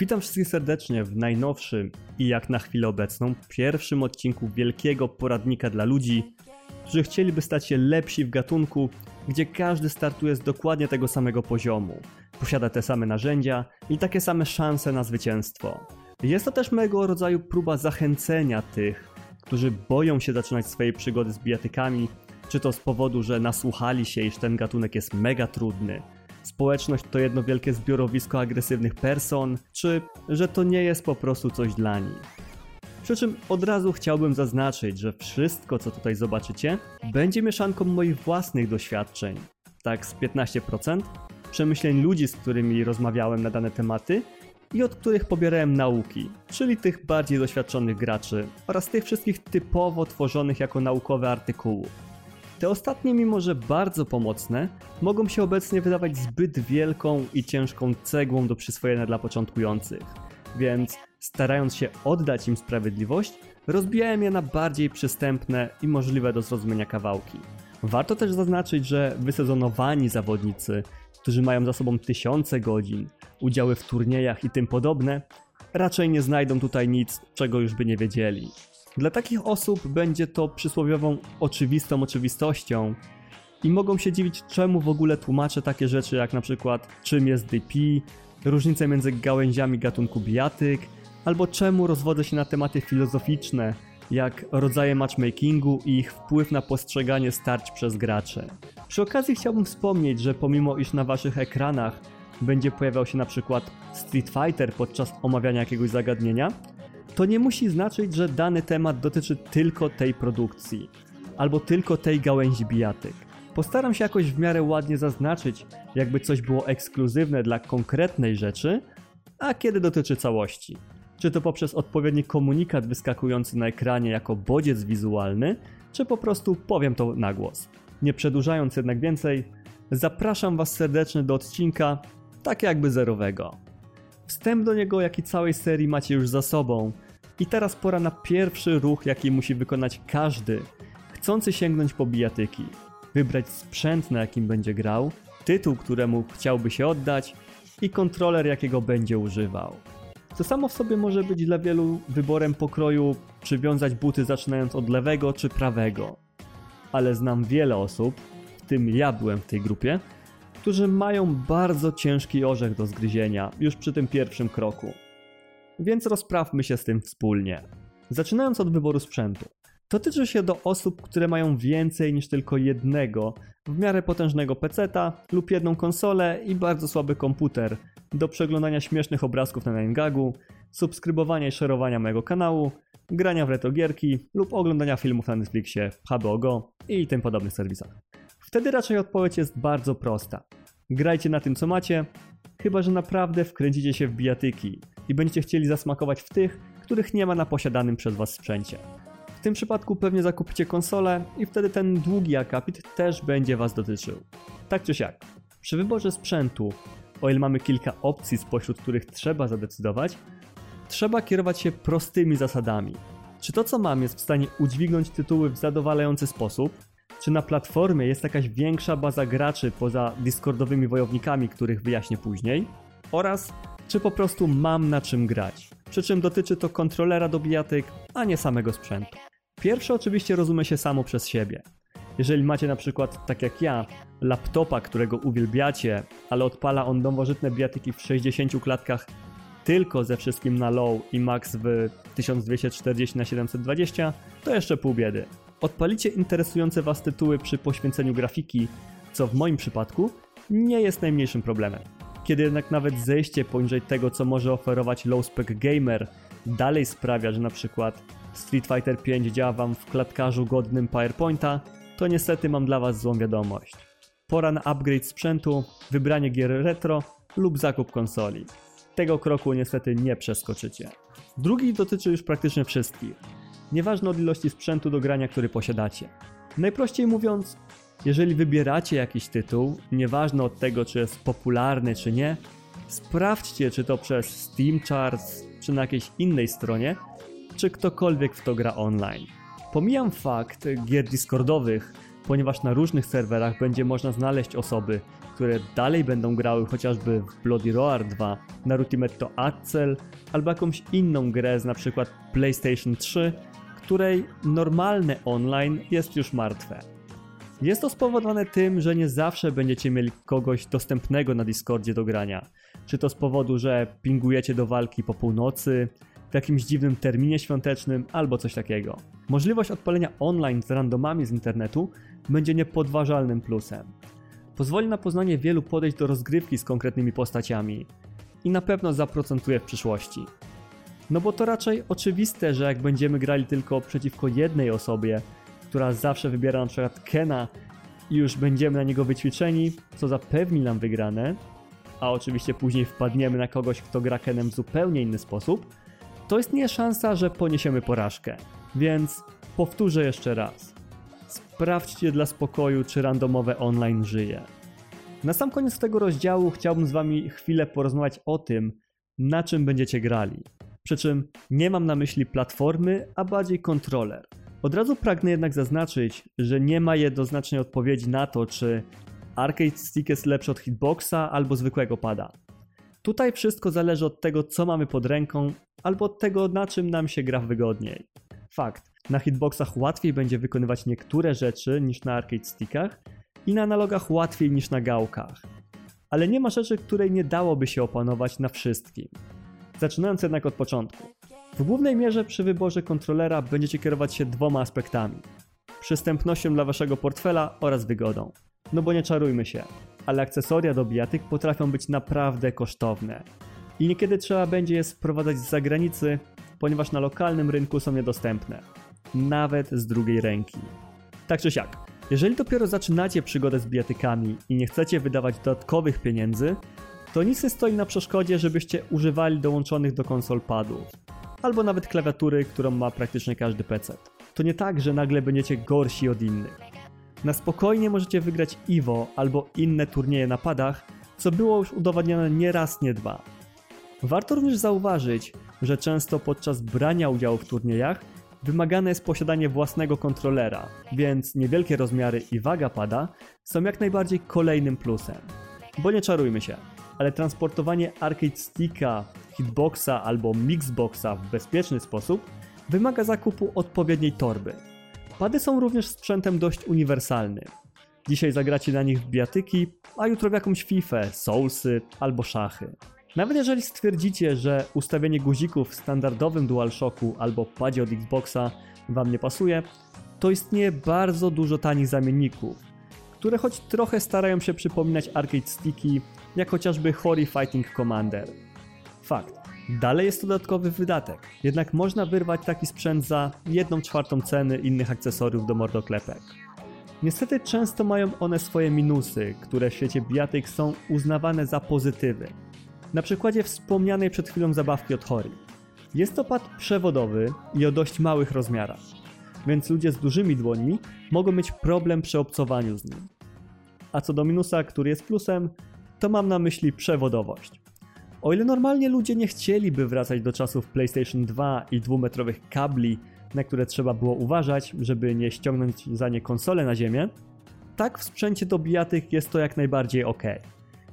Witam wszystkich serdecznie w najnowszym i jak na chwilę obecną pierwszym odcinku wielkiego poradnika dla ludzi, którzy chcieliby stać się lepsi w gatunku, gdzie każdy startuje z dokładnie tego samego poziomu, posiada te same narzędzia i takie same szanse na zwycięstwo. Jest to też mego rodzaju próba zachęcenia tych, którzy boją się zaczynać swojej przygody z bijatykami, czy to z powodu, że nasłuchali się, iż ten gatunek jest mega trudny, społeczność to jedno wielkie zbiorowisko agresywnych person, czy że to nie jest po prostu coś dla nich. Przy czym od razu chciałbym zaznaczyć, że wszystko co tutaj zobaczycie będzie mieszanką moich własnych doświadczeń, tak z 15%, przemyśleń ludzi, z którymi rozmawiałem na dane tematy i od których pobierałem nauki, czyli tych bardziej doświadczonych graczy oraz tych wszystkich typowo tworzonych jako naukowe artykułów. Te ostatnie, mimo że bardzo pomocne, mogą się obecnie wydawać zbyt wielką i ciężką cegłą do przyswojenia dla początkujących, więc starając się oddać im sprawiedliwość, rozbijałem je na bardziej przystępne i możliwe do zrozumienia kawałki. Warto też zaznaczyć, że wysezonowani zawodnicy, którzy mają za sobą tysiące godzin, udziały w turniejach i tym podobne, raczej nie znajdą tutaj nic, czego już by nie wiedzieli. Dla takich osób będzie to przysłowiową oczywistą oczywistością i mogą się dziwić, czemu w ogóle tłumaczę takie rzeczy jak na przykład czym jest DP, różnice między gałęziami gatunku bijatyk, albo czemu rozwodzę się na tematy filozoficzne, jak rodzaje matchmakingu i ich wpływ na postrzeganie starć przez gracze. Przy okazji chciałbym wspomnieć, że pomimo iż na waszych ekranach będzie pojawiał się na przykład Street Fighter podczas omawiania jakiegoś zagadnienia, to nie musi znaczyć, że dany temat dotyczy tylko tej produkcji albo tylko tej gałęzi bijatyk. Postaram się jakoś w miarę ładnie zaznaczyć, jakby coś było ekskluzywne dla konkretnej rzeczy, a kiedy dotyczy całości. Czy to poprzez odpowiedni komunikat wyskakujący na ekranie jako bodziec wizualny, czy po prostu powiem to na głos. Nie przedłużając jednak więcej, zapraszam Was serdecznie do odcinka, tak jakby zerowego. Wstęp do niego, jak i całej serii macie już za sobą. I teraz pora na pierwszy ruch, jaki musi wykonać każdy, chcący sięgnąć po bijatyki. Wybrać sprzęt, na jakim będzie grał, tytuł, któremu chciałby się oddać i kontroler, jakiego będzie używał. To samo w sobie może być dla wielu wyborem pokroju, czy buty zaczynając od lewego czy prawego. Ale znam wiele osób, w tym ja byłem w tej grupie, którzy mają bardzo ciężki orzech do zgryzienia już przy tym pierwszym kroku. Więc rozprawmy się z tym wspólnie. Zaczynając od wyboru sprzętu. Dotyczy się do osób, które mają więcej niż tylko jednego, w miarę potężnego peceta lub jedną konsolę i bardzo słaby komputer do przeglądania śmiesznych obrazków na 9gagu, subskrybowania i szerowania mojego kanału, grania w retrogierki lub oglądania filmów na Netflixie, HBO Go i tym podobnych serwisach. Wtedy raczej odpowiedź jest bardzo prosta. Grajcie na tym co macie, chyba że naprawdę wkręcicie się w bijatyki i będziecie chcieli zasmakować w tych, których nie ma na posiadanym przez Was sprzęcie. W tym przypadku pewnie zakupicie konsolę i wtedy ten długi akapit też będzie Was dotyczył. Tak czy siak, przy wyborze sprzętu, o ile mamy kilka opcji spośród których trzeba zadecydować, trzeba kierować się prostymi zasadami. Czy to co mam jest w stanie udźwignąć tytuły w zadowalający sposób? Czy na platformie jest jakaś większa baza graczy poza Discordowymi wojownikami, których wyjaśnię później? Oraz czy po prostu mam na czym grać? Przy czym dotyczy to kontrolera do bijatyk, a nie samego sprzętu. Pierwsze oczywiście rozumie się samo przez siebie. Jeżeli macie na przykład, tak jak ja, laptopa, którego uwielbiacie, ale odpala on nowożytne bijatyki w 60 klatkach tylko ze wszystkim na low i max w 1240 na 720, to jeszcze pół biedy. Odpalicie interesujące Was tytuły przy poświęceniu grafiki, co w moim przypadku nie jest najmniejszym problemem. Kiedy jednak nawet zejście poniżej tego, co może oferować low spec gamer, dalej sprawia, że na przykład Street Fighter V działa Wam w klatkarzu godnym PowerPointa, to niestety mam dla Was złą wiadomość. Pora na upgrade sprzętu, wybranie gier retro lub zakup konsoli. Tego kroku niestety nie przeskoczycie. Drugi dotyczy już praktycznie wszystkich. Nieważne od ilości sprzętu do grania, który posiadacie. Najprościej mówiąc, jeżeli wybieracie jakiś tytuł, nieważne od tego, czy jest popularny, czy nie, sprawdźcie, czy to przez Steam Charts, czy na jakiejś innej stronie, czy ktokolwiek w to gra online. Pomijam fakt gier Discordowych, ponieważ na różnych serwerach będzie można znaleźć osoby, które dalej będą grały chociażby w Bloody Roar 2, na Ultimate to Accel albo jakąś inną grę z przykład PlayStation 3, której normalne online jest już martwe. Jest to spowodowane tym, że nie zawsze będziecie mieli kogoś dostępnego na Discordzie do grania. Czy to z powodu, że pingujecie do walki po północy, w jakimś dziwnym terminie świątecznym albo coś takiego. Możliwość odpalenia online z randomami z internetu będzie niepodważalnym plusem. Pozwoli na poznanie wielu podejść do rozgrywki z konkretnymi postaciami i na pewno zaprocentuje w przyszłości. No bo to raczej oczywiste, że jak będziemy grali tylko przeciwko jednej osobie, która zawsze wybiera na przykład Kena i już będziemy na niego wyćwiczeni, co zapewni nam wygrane, a oczywiście później wpadniemy na kogoś, kto gra Kenem w zupełnie inny sposób, to istnieje szansa, że poniesiemy porażkę. Więc powtórzę jeszcze raz. Sprawdźcie dla spokoju, czy randomowe online żyje. Na sam koniec tego rozdziału chciałbym z Wami chwilę porozmawiać o tym, na czym będziecie grali. Przy czym nie mam na myśli platformy, a bardziej kontroler. Od razu pragnę jednak zaznaczyć, że nie ma jednoznacznej odpowiedzi na to, czy arcade stick jest lepszy od hitboxa albo zwykłego pada. Tutaj wszystko zależy od tego, co mamy pod ręką, albo od tego, na czym nam się gra wygodniej. Fakt, na hitboxach łatwiej będzie wykonywać niektóre rzeczy niż na arcade stickach i na analogach łatwiej niż na gałkach. Ale nie ma rzeczy, której nie dałoby się opanować na wszystkim. Zaczynając jednak od początku. W głównej mierze przy wyborze kontrolera będziecie kierować się dwoma aspektami. Przystępnością dla waszego portfela oraz wygodą. No bo nie czarujmy się, ale akcesoria do bijatyk potrafią być naprawdę kosztowne. I niekiedy trzeba będzie je sprowadzać z zagranicy, ponieważ na lokalnym rynku są niedostępne. Nawet z drugiej ręki. Tak czy siak, jeżeli dopiero zaczynacie przygodę z bijatykami i nie chcecie wydawać dodatkowych pieniędzy, to nic nie stoi na przeszkodzie, żebyście używali dołączonych do konsol padów. Albo nawet klawiatury, którą ma praktycznie każdy PC. To nie tak, że nagle będziecie gorsi od innych. Na spokojnie możecie wygrać Iwo albo inne turnieje na padach, co było już udowadniane nie raz, nie dwa. Warto również zauważyć, że często podczas brania udziału w turniejach wymagane jest posiadanie własnego kontrolera, więc niewielkie rozmiary i waga pada są jak najbardziej kolejnym plusem. Bo nie czarujmy się, ale transportowanie arcade sticka, hitboxa albo mixboxa w bezpieczny sposób wymaga zakupu odpowiedniej torby. Pady są również sprzętem dość uniwersalnym. Dzisiaj zagracie na nich w biatyki, a jutro w jakąś FIFA, Soulsy albo szachy. Nawet jeżeli stwierdzicie, że ustawienie guzików w standardowym DualShocku albo padzie od Xboxa Wam nie pasuje, to istnieje bardzo dużo tanich zamienników, które choć trochę starają się przypominać arcade sticky, jak chociażby Hori Fighting Commander. Fakt, dalej jest to dodatkowy wydatek, jednak można wyrwać taki sprzęt za 1 czwartą ceny innych akcesoriów do mordoklepek. Niestety często mają one swoje minusy, które w świecie bijatyk są uznawane za pozytywy. Na przykładzie wspomnianej przed chwilą zabawki od Hori. Jest to pad przewodowy i o dość małych rozmiarach, więc ludzie z dużymi dłońmi mogą mieć problem przy obcowaniu z nim. A co do minusa, który jest plusem, to mam na myśli przewodowość. O ile normalnie ludzie nie chcieliby wracać do czasów PlayStation 2 i dwumetrowych kabli, na które trzeba było uważać, żeby nie ściągnąć za nie konsole na ziemię, tak w sprzęcie do jest to jak najbardziej ok.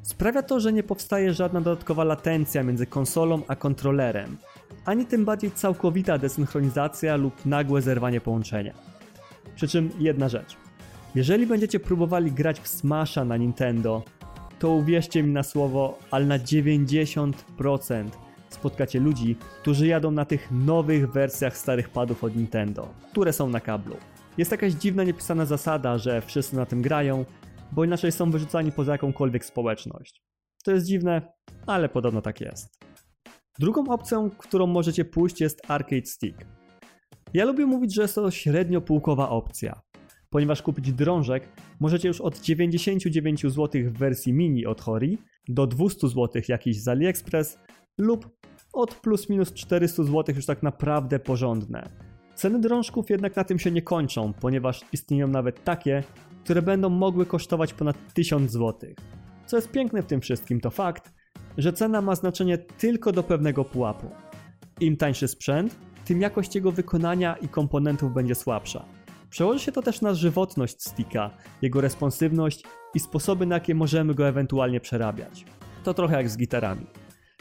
Sprawia to, że nie powstaje żadna dodatkowa latencja między konsolą a kontrolerem, ani tym bardziej całkowita desynchronizacja lub nagłe zerwanie połączenia. Przy czym jedna rzecz. Jeżeli będziecie próbowali grać w Smasha na Nintendo, to uwierzcie mi na słowo, ale na 90% spotkacie ludzi, którzy jadą na tych nowych wersjach starych padów od Nintendo, które są na kablu. Jest jakaś dziwna niepisana zasada, że wszyscy na tym grają, bo inaczej są wyrzucani poza jakąkolwiek społeczność. To jest dziwne, ale podobno tak jest. Drugą opcją, którą możecie pójść jest Arcade Stick. Ja lubię mówić, że jest to średnio półkowa opcja, ponieważ kupić drążek możecie już od 99 zł w wersji mini od Hori do 200 zł jakiś z AliExpress lub od plus minus 400 zł już tak naprawdę porządne. Ceny drążków jednak na tym się nie kończą, ponieważ istnieją nawet takie, które będą mogły kosztować ponad 1000 zł. Co jest piękne w tym wszystkim to fakt, że cena ma znaczenie tylko do pewnego pułapu. Im tańszy sprzęt, tym jakość jego wykonania i komponentów będzie słabsza. Przełoży się to też na żywotność sticka, jego responsywność i sposoby, na jakie możemy go ewentualnie przerabiać. To trochę jak z gitarami.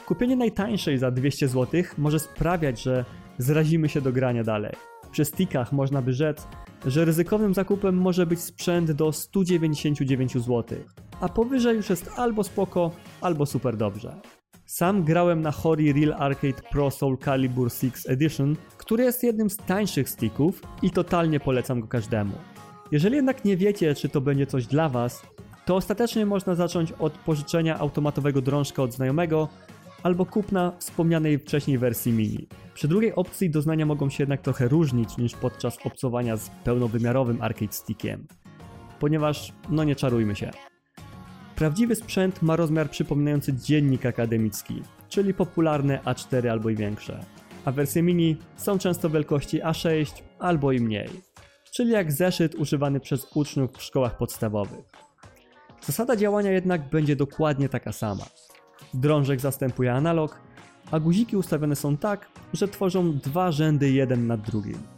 Kupienie najtańszej za 200 zł może sprawiać, że zrazimy się do grania dalej. Przy stickach można by rzec, że ryzykownym zakupem może być sprzęt do 199 zł, a powyżej już jest albo spoko, albo super dobrze. Sam grałem na Hori Real Arcade Pro Soul Calibur 6 Edition, który jest jednym z tańszych sticków i totalnie polecam go każdemu. Jeżeli jednak nie wiecie, czy to będzie coś dla Was, to ostatecznie można zacząć od pożyczenia automatowego drążka od znajomego albo kupna wspomnianej wcześniej wersji mini. Przy drugiej opcji doznania mogą się jednak trochę różnić niż podczas obcowania z pełnowymiarowym arcade stickiem. Ponieważ, no nie czarujmy się. Prawdziwy sprzęt ma rozmiar przypominający dziennik akademicki, czyli popularne A4 albo i większe. A wersje mini są często wielkości A6 albo i mniej, czyli jak zeszyt używany przez uczniów w szkołach podstawowych. Zasada działania jednak będzie dokładnie taka sama. Drążek zastępuje analog, a guziki ustawione są tak, że tworzą dwa rzędy jeden nad drugim.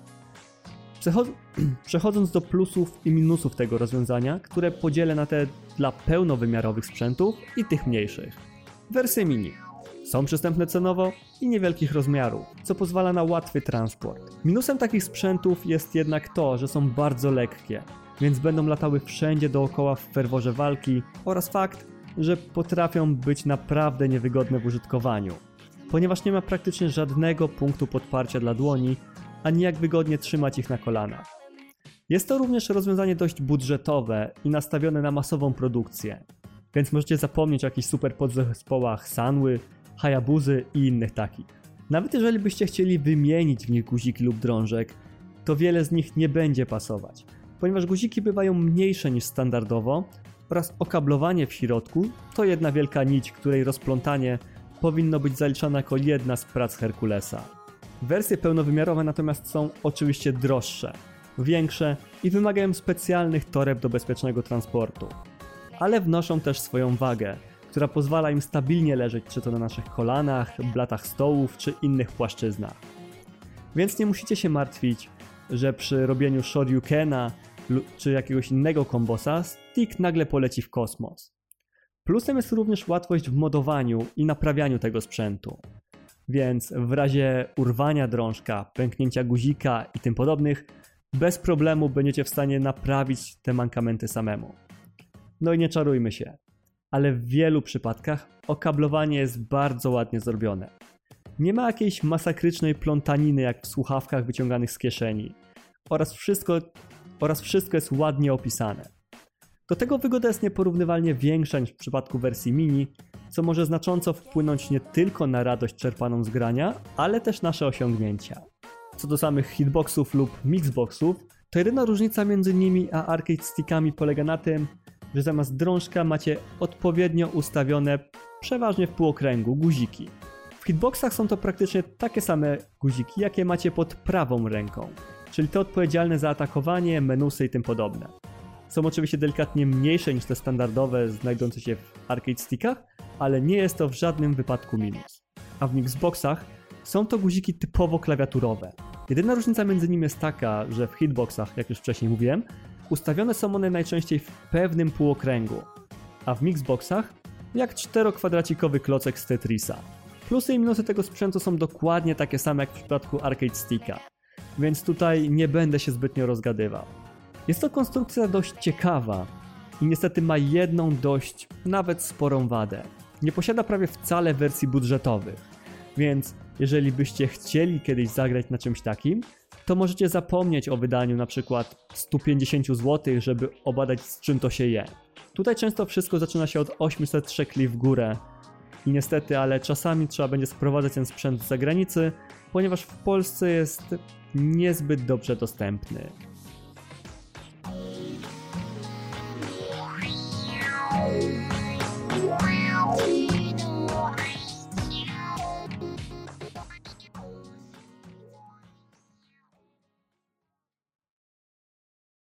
Przechod Przechodząc do plusów i minusów tego rozwiązania, które podzielę na te dla pełnowymiarowych sprzętów i tych mniejszych. Wersje mini. Są przystępne cenowo i niewielkich rozmiarów, co pozwala na łatwy transport. Minusem takich sprzętów jest jednak to, że są bardzo lekkie, więc będą latały wszędzie dookoła w ferworze walki oraz fakt, że potrafią być naprawdę niewygodne w użytkowaniu, ponieważ nie ma praktycznie żadnego punktu podparcia dla dłoni, ani jak wygodnie trzymać ich na kolanach. Jest to również rozwiązanie dość budżetowe i nastawione na masową produkcję, więc możecie zapomnieć o jakichś super podzespołach Sanły, Hayabuzy i innych takich. Nawet jeżeli byście chcieli wymienić w nich guziki lub drążek, to wiele z nich nie będzie pasować, ponieważ guziki bywają mniejsze niż standardowo oraz okablowanie w środku to jedna wielka nić, której rozplątanie powinno być zaliczane jako jedna z prac Herkulesa. Wersje pełnowymiarowe natomiast są oczywiście droższe, większe i wymagają specjalnych toreb do bezpiecznego transportu. Ale wnoszą też swoją wagę, która pozwala im stabilnie leżeć czy to na naszych kolanach, blatach stołów czy innych płaszczyznach. Więc nie musicie się martwić, że przy robieniu shoryukena czy jakiegoś innego kombosa stick nagle poleci w kosmos. Plusem jest również łatwość w modowaniu i naprawianiu tego sprzętu. Więc w razie urwania drążka, pęknięcia guzika i tym podobnych, bez problemu będziecie w stanie naprawić te mankamenty samemu. No i nie czarujmy się, ale w wielu przypadkach okablowanie jest bardzo ładnie zrobione. Nie ma jakiejś masakrycznej plątaniny jak w słuchawkach wyciąganych z kieszeni oraz wszystko, oraz wszystko jest ładnie opisane. Do tego wygoda jest nieporównywalnie większa niż w przypadku wersji mini, co może znacząco wpłynąć nie tylko na radość czerpaną z grania, ale też nasze osiągnięcia. Co do samych hitboxów lub mixboxów, to jedyna różnica między nimi a arcade stickami polega na tym, że zamiast drążka macie odpowiednio ustawione, przeważnie w półokręgu, guziki. W hitboxach są to praktycznie takie same guziki, jakie macie pod prawą ręką, czyli te odpowiedzialne za atakowanie, menusy i tym podobne. Są oczywiście delikatnie mniejsze niż te standardowe znajdujące się w arcade stickach, ale nie jest to w żadnym wypadku minus. A w mixboxach są to guziki typowo klawiaturowe. Jedyna różnica między nimi jest taka, że w hitboxach, jak już wcześniej mówiłem, ustawione są one najczęściej w pewnym półokręgu, a w mixboxach jak czterokwadracikowy klocek z Tetrisa. Plusy i minusy tego sprzętu są dokładnie takie same jak w przypadku Arcade Sticka, więc tutaj nie będę się zbytnio rozgadywał. Jest to konstrukcja dość ciekawa i niestety ma jedną dość nawet sporą wadę. Nie posiada prawie wcale wersji budżetowych, więc jeżeli byście chcieli kiedyś zagrać na czymś takim, to możecie zapomnieć o wydaniu na przykład 150 zł, żeby obadać z czym to się je. Tutaj często wszystko zaczyna się od 800 szekli w górę. I niestety, ale czasami trzeba będzie sprowadzać ten sprzęt z zagranicy, ponieważ w Polsce jest niezbyt dobrze dostępny.